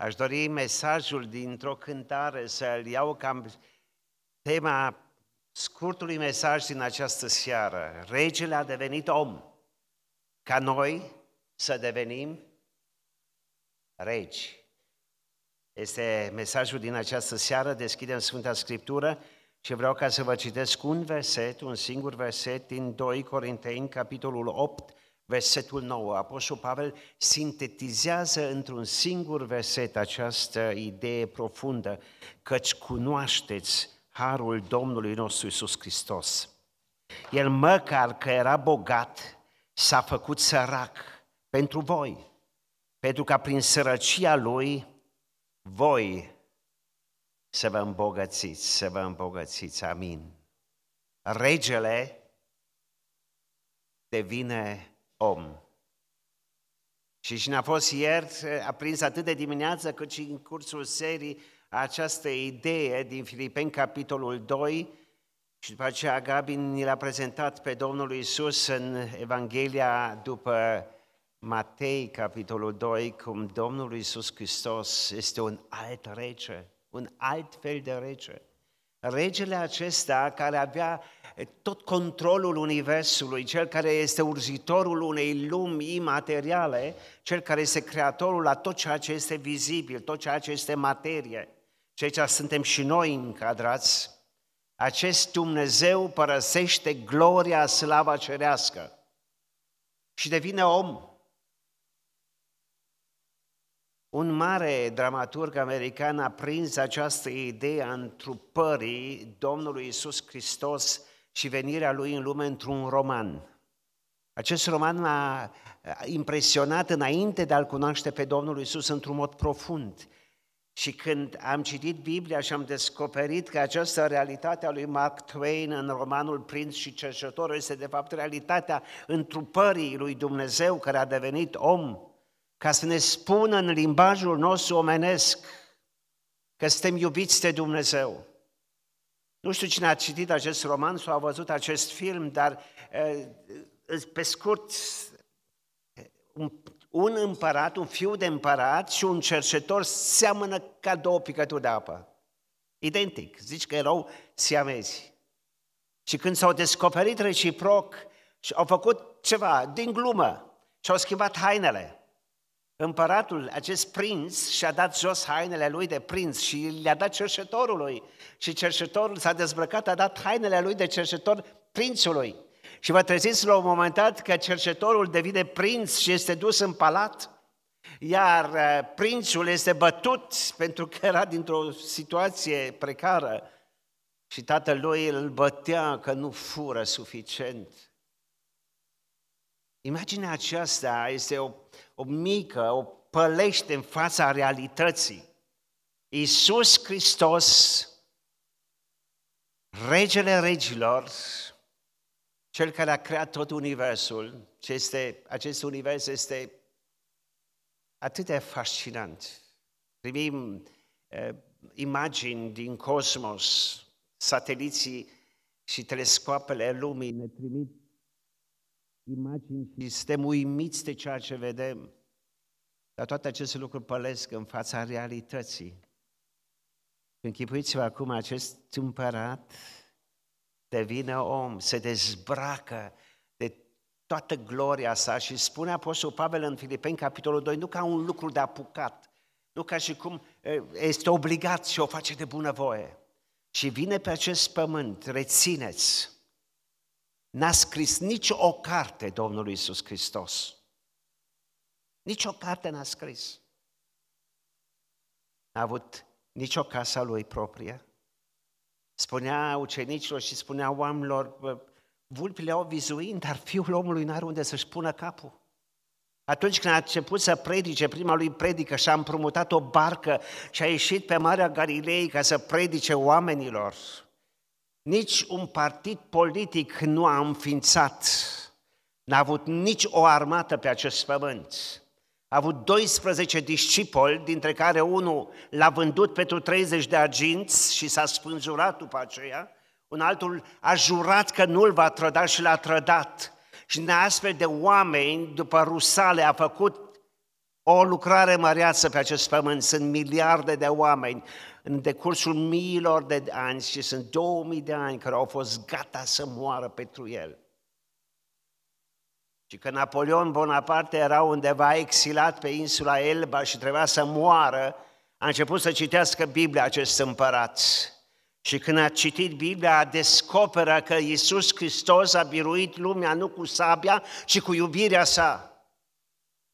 Aș dori mesajul dintr-o cântare să-l iau cam tema scurtului mesaj din această seară. Regele a devenit om, ca noi să devenim regi. Este mesajul din această seară, deschidem Sfânta Scriptură și vreau ca să vă citesc un verset, un singur verset din 2 Corinteni, capitolul 8, versetul 9. Apostol Pavel sintetizează într-un singur verset această idee profundă, căci cunoașteți harul Domnului nostru Isus Hristos. El măcar că era bogat, s-a făcut sărac pentru voi, pentru ca prin sărăcia lui voi să vă îmbogățiți, să vă îmbogățiți. Amin. Regele devine om. Și cine a fost ieri a prins atât de dimineață cât și în cursul serii această idee din Filipeni, capitolul 2, și după aceea Gabi ni l-a prezentat pe Domnul Isus în Evanghelia după Matei, capitolul 2, cum Domnul Isus Hristos este un alt rege, un alt fel de rege. Regele acesta care avea tot controlul Universului, cel care este urzitorul unei lumi imateriale, cel care este creatorul la tot ceea ce este vizibil, tot ceea ce este materie. Ceea ce suntem și noi încadrați, acest Dumnezeu părăsește gloria, slava cerească și devine om. Un mare dramaturg american a prins această idee a întrupării Domnului Isus Hristos și venirea Lui în lume într-un roman. Acest roman m-a impresionat înainte de a-L cunoaște pe Domnul Isus într-un mod profund. Și când am citit Biblia și am descoperit că această realitate a lui Mark Twain în romanul Prinț și Cercetător este de fapt realitatea întrupării lui Dumnezeu care a devenit om, ca să ne spună în limbajul nostru omenesc că suntem iubiți de Dumnezeu. Nu știu cine a citit acest roman sau a văzut acest film, dar pe scurt, un, un împărat, un fiu de împărat și un cercetor seamănă ca două picături de apă. Identic, zici că erau siamezi. Și când s-au descoperit reciproc și au făcut ceva din glumă și au schimbat hainele, Împăratul, acest prinț, și-a dat jos hainele lui de prinț și le-a dat cerșetorului. Și cerșetorul s-a dezbrăcat, a dat hainele lui de cerșetor prințului. Și vă treziți la un moment dat că cerșetorul devine prinț și este dus în palat, iar uh, prințul este bătut pentru că era dintr-o situație precară și tatăl lui îl bătea că nu fură suficient. Imaginea aceasta este o o mică, o pălește în fața realității. Iisus Hristos, regele regilor, cel care a creat tot universul, ce este, acest univers este atât de fascinant. Primim uh, imagini din cosmos, sateliții și telescoapele lumii ne trimit imagini și suntem uimiți de ceea ce vedem. Dar toate aceste lucruri pălesc în fața realității. Închipuiți-vă acum, acest împărat devine om, se dezbracă de toată gloria sa și spune Apostol Pavel în Filipeni, capitolul 2, nu ca un lucru de apucat, nu ca și cum este obligat și o face de bunăvoie. Și vine pe acest pământ, rețineți, n-a scris nici o carte Domnului Isus Hristos. Nici o carte n-a scris. N-a avut nici o casă lui proprie. Spunea ucenicilor și spunea oamenilor, vulpile au vizuind, dar fiul omului n-are unde să-și pună capul. Atunci când a început să predice, prima lui predică și a împrumutat o barcă și a ieșit pe Marea Galilei ca să predice oamenilor, nici un partid politic nu a înființat, n-a avut nici o armată pe acest pământ. A avut 12 discipoli, dintre care unul l-a vândut pentru 30 de arginți și s-a spânzurat după aceea, un altul a jurat că nu-l va trăda și l-a trădat. Și în astfel de oameni, după Rusale, a făcut O lucrare măreață pe acest pământ, sunt miliarde de oameni în decursul miilor de ani și sunt 2000 de ani care au fost gata să moară pentru el. Și că Napoleon Bonaparte era undeva exilat pe insula Elba și trebuia să moară, a început să citească Biblia acest împărat. Și când a citit Biblia, descoperă că Iisus Hristos a biruit lumea nu cu sabia, ci cu iubirea sa.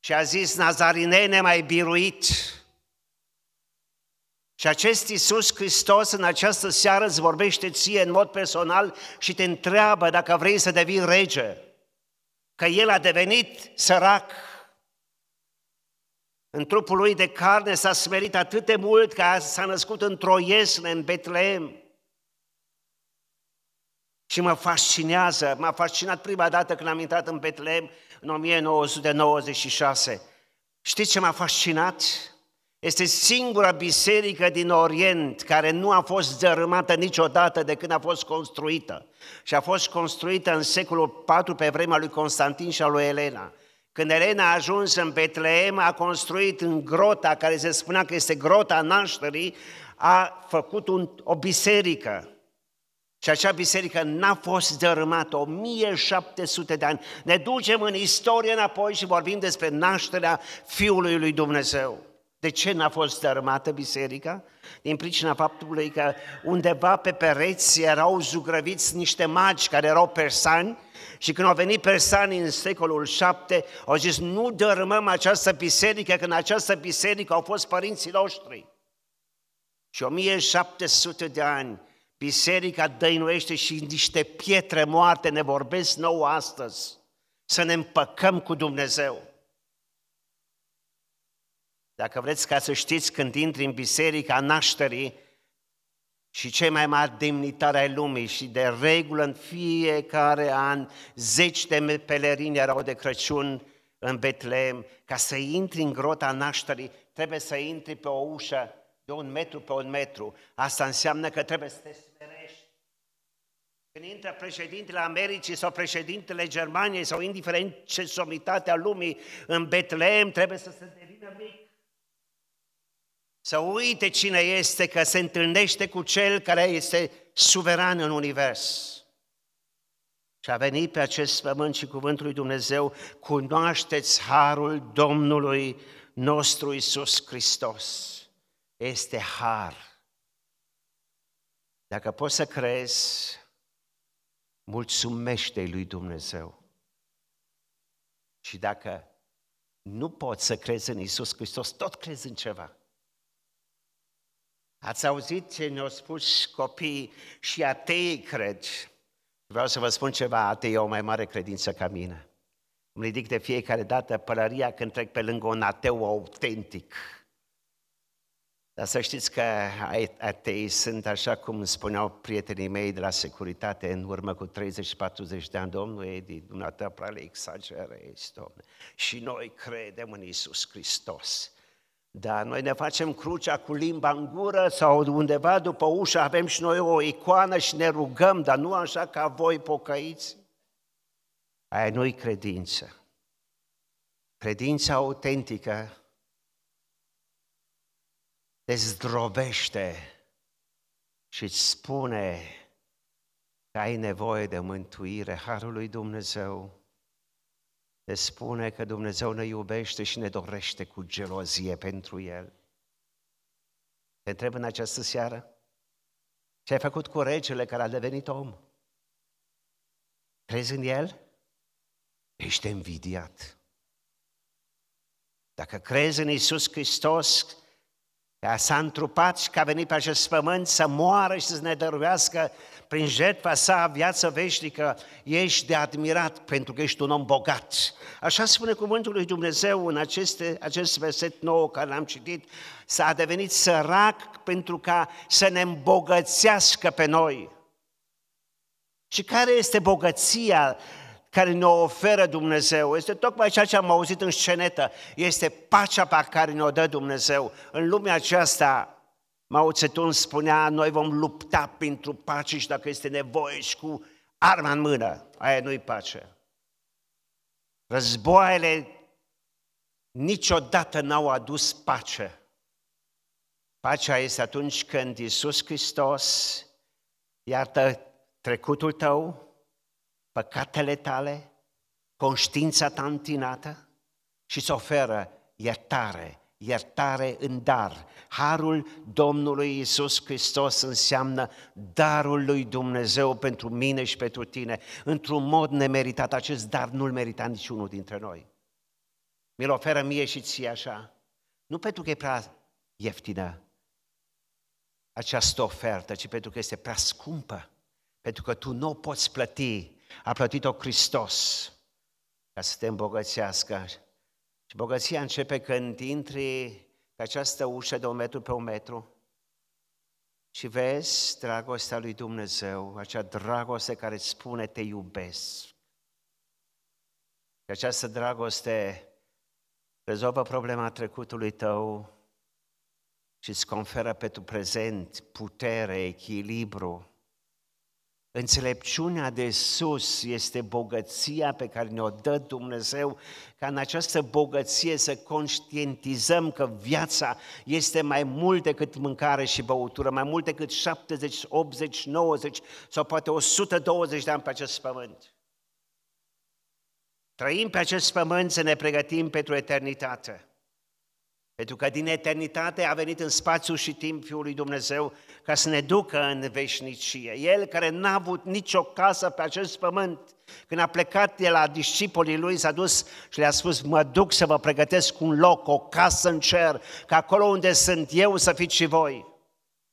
Și a zis, Nazarinene, mai biruit. Și acest Iisus Hristos în această seară îți vorbește ție în mod personal și te întreabă dacă vrei să devii rege. Că El a devenit sărac. În trupul lui de carne s-a smerit atât de mult că s-a născut într-o iesne în Betlehem. Și mă fascinează, m-a fascinat prima dată când am intrat în Betlehem în 1996. Știți ce m-a fascinat? Este singura biserică din Orient care nu a fost dărâmată niciodată de când a fost construită. Și a fost construită în secolul IV pe vremea lui Constantin și a lui Elena. Când Elena a ajuns în Betlehem, a construit în grota, care se spunea că este grota nașterii, a făcut un, o biserică. Și acea biserică n-a fost dărâmată 1700 de ani. Ne ducem în istorie înapoi și vorbim despre nașterea Fiului lui Dumnezeu. De ce n-a fost dărâmată biserica? Din pricina faptului că undeva pe pereți erau zugrăviți niște magi care erau persani și când au venit persanii în secolul VII, au zis nu dărâmăm această biserică, că în această biserică au fost părinții noștri. Și 1700 de ani biserica dăinuiește și niște pietre moarte ne vorbesc nou astăzi. Să ne împăcăm cu Dumnezeu. Dacă vreți ca să știți când intri în biserica nașterii și cei mai mari demnitari ai lumii și de regulă în fiecare an zeci de pelerini erau de Crăciun în Betlehem, ca să intri în grota nașterii trebuie să intri pe o ușă de un metru pe un metru. Asta înseamnă că trebuie să te smerești. Când intră președintele Americii sau președintele Germaniei sau indiferent ce somitatea lumii în Betlehem, trebuie să se devină mic. Să uite cine este, că se întâlnește cu Cel care este suveran în univers. Și a venit pe acest pământ și cuvântul lui Dumnezeu, cunoașteți harul Domnului nostru Isus Hristos. Este har. Dacă poți să crezi, mulțumește lui Dumnezeu. Și dacă nu poți să crezi în Isus Hristos, tot crezi în ceva. Ați auzit ce ne-au spus copiii și atei cred. Vreau să vă spun ceva, atei au o mai mare credință ca mine. Îmi ridic de fiecare dată pălăria când trec pe lângă un ateu autentic. Dar să știți că atei sunt așa cum spuneau prietenii mei de la securitate în urmă cu 30-40 de ani, domnul Edi, dumneavoastră prea le exagerezi, domnule. Și noi credem în Isus Hristos. Da, noi ne facem crucea cu limba în gură sau undeva după ușă avem și noi o icoană și ne rugăm, dar nu așa ca voi pocăiți. Aia nu-i credință. Credința autentică te zdrobește și îți spune că ai nevoie de mântuire, Harul lui Dumnezeu te spune că Dumnezeu ne iubește și ne dorește cu gelozie pentru El. Te întreb în această seară, ce ai făcut cu regele care a devenit om? Crezi în El? Ești învidiat. Dacă crezi în Isus Hristos, că s-a întrupat și că a venit pe acest pământ să moară și să ne dăruiască prin jertfa sa viață veșnică, ești de admirat pentru că ești un om bogat. Așa spune cuvântul lui Dumnezeu în aceste, acest verset nou care l-am citit, s-a devenit sărac pentru ca să ne îmbogățească pe noi. Și care este bogăția care ne oferă Dumnezeu. Este tocmai ceea ce am auzit în scenetă. Este pacea pe care ne-o dă Dumnezeu. În lumea aceasta, Mao Tse-tung spunea, noi vom lupta pentru pace și dacă este nevoie și cu arma în mână. Aia nu-i pace. Războaiele niciodată n-au adus pace. Pacea este atunci când Iisus Hristos iartă trecutul tău, păcatele tale, conștiința ta întinată și îți oferă iertare, iertare în dar. Harul Domnului Isus Hristos înseamnă darul lui Dumnezeu pentru mine și pentru tine, într-un mod nemeritat. Acest dar nu-l merita niciunul dintre noi. Mi-l oferă mie și ție așa. Nu pentru că e prea ieftină această ofertă, ci pentru că este prea scumpă. Pentru că tu nu o poți plăti. A plătit-o Hristos ca să te îmbogățească. Și bogăția începe când intri pe această ușă de un metru pe un metru și vezi dragostea lui Dumnezeu, acea dragoste care îți spune te iubesc. Și această dragoste rezolvă problema trecutului tău și îți conferă pentru prezent putere, echilibru, Înțelepciunea de sus este bogăția pe care ne-o dă Dumnezeu, ca în această bogăție să conștientizăm că viața este mai mult decât mâncare și băutură, mai mult decât 70, 80, 90 sau poate 120 de ani pe acest pământ. Trăim pe acest pământ să ne pregătim pentru eternitate. Pentru că din eternitate a venit în spațiu și timp Fiul lui Dumnezeu ca să ne ducă în veșnicie. El care n-a avut nicio casă pe acest pământ, când a plecat de la discipolii lui, s-a dus și le-a spus, mă duc să vă pregătesc un loc, o casă în cer, ca acolo unde sunt eu să fiți și voi.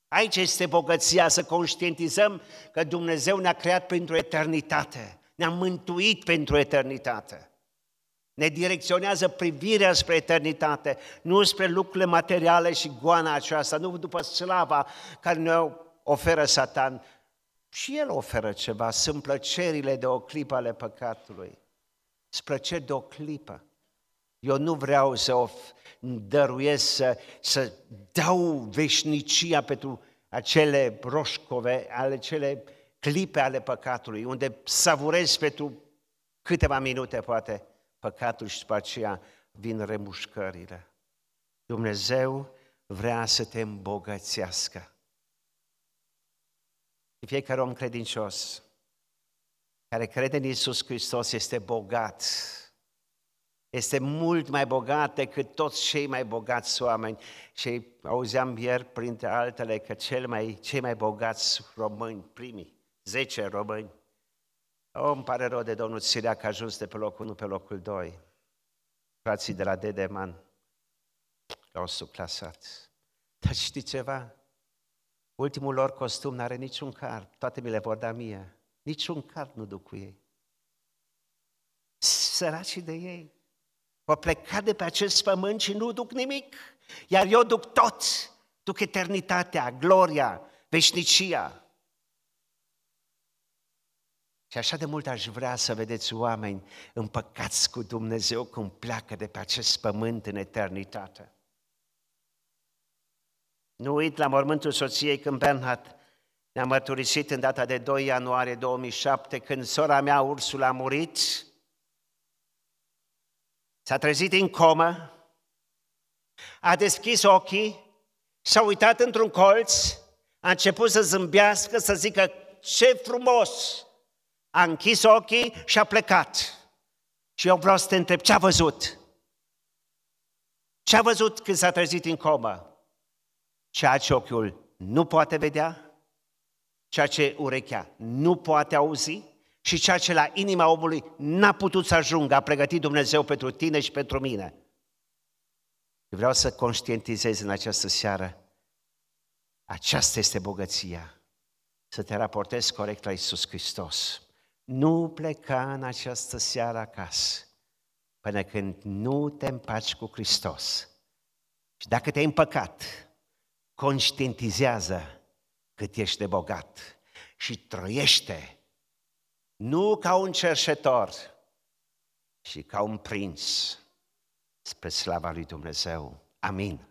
Aici este bogăția, să conștientizăm că Dumnezeu ne-a creat pentru eternitate, ne-a mântuit pentru eternitate. Ne direcționează privirea spre eternitate, nu spre lucrurile materiale și goana aceasta, nu după slava care ne oferă Satan. Și el oferă ceva, sunt plăcerile de o clipă ale păcatului. Sunt plăceri de o clipă. Eu nu vreau să o dăruiesc, să, să dau veșnicia pentru acele roșcove, ale cele clipe ale păcatului, unde savurez pentru câteva minute, poate, păcatul și după aceea vin remușcările. Dumnezeu vrea să te îmbogățească. Fiecare om credincios care crede în Isus Hristos este bogat. Este mult mai bogat decât toți cei mai bogați oameni. Și auzeam ieri, printre altele, că cel mai, cei mai bogați români, primii, 10 români, Oh, îmi pare rău de domnul Sirea că a ajuns de pe locul 1 pe locul 2. Frații de la Dedeman l-au subclasat. Dar știi ceva? Ultimul lor costum n-are niciun car, toate mi le vor da mie. Niciun car nu duc cu ei. Săracii de ei. Vor pleca de pe acest pământ și nu duc nimic. Iar eu duc tot. Duc eternitatea, gloria, veșnicia. Și așa de mult aș vrea să vedeți oameni împăcați cu Dumnezeu când pleacă de pe acest pământ în eternitate. Nu uit la mormântul soției când Bernhard ne-a mărturisit în data de 2 ianuarie 2007, când sora mea, Ursula, a murit, s-a trezit în comă, a deschis ochii, s-a uitat într-un colț, a început să zâmbească, să zică, ce frumos! A închis ochii și a plecat. Și eu vreau să te întreb, ce a văzut? Ce a văzut când s-a trezit în comă? Ceea ce ochiul nu poate vedea, ceea ce urechea nu poate auzi și ceea ce la inima omului n-a putut să ajungă, a pregătit Dumnezeu pentru tine și pentru mine. Vreau să conștientizez în această seară, aceasta este bogăția, să te raportezi corect la Isus Hristos. Nu pleca în această seară acasă până când nu te împaci cu Hristos. Și dacă te-ai împăcat, conștientizează cât ești de bogat și trăiește nu ca un cerșetor, ci ca un prinț spre slava lui Dumnezeu. Amin.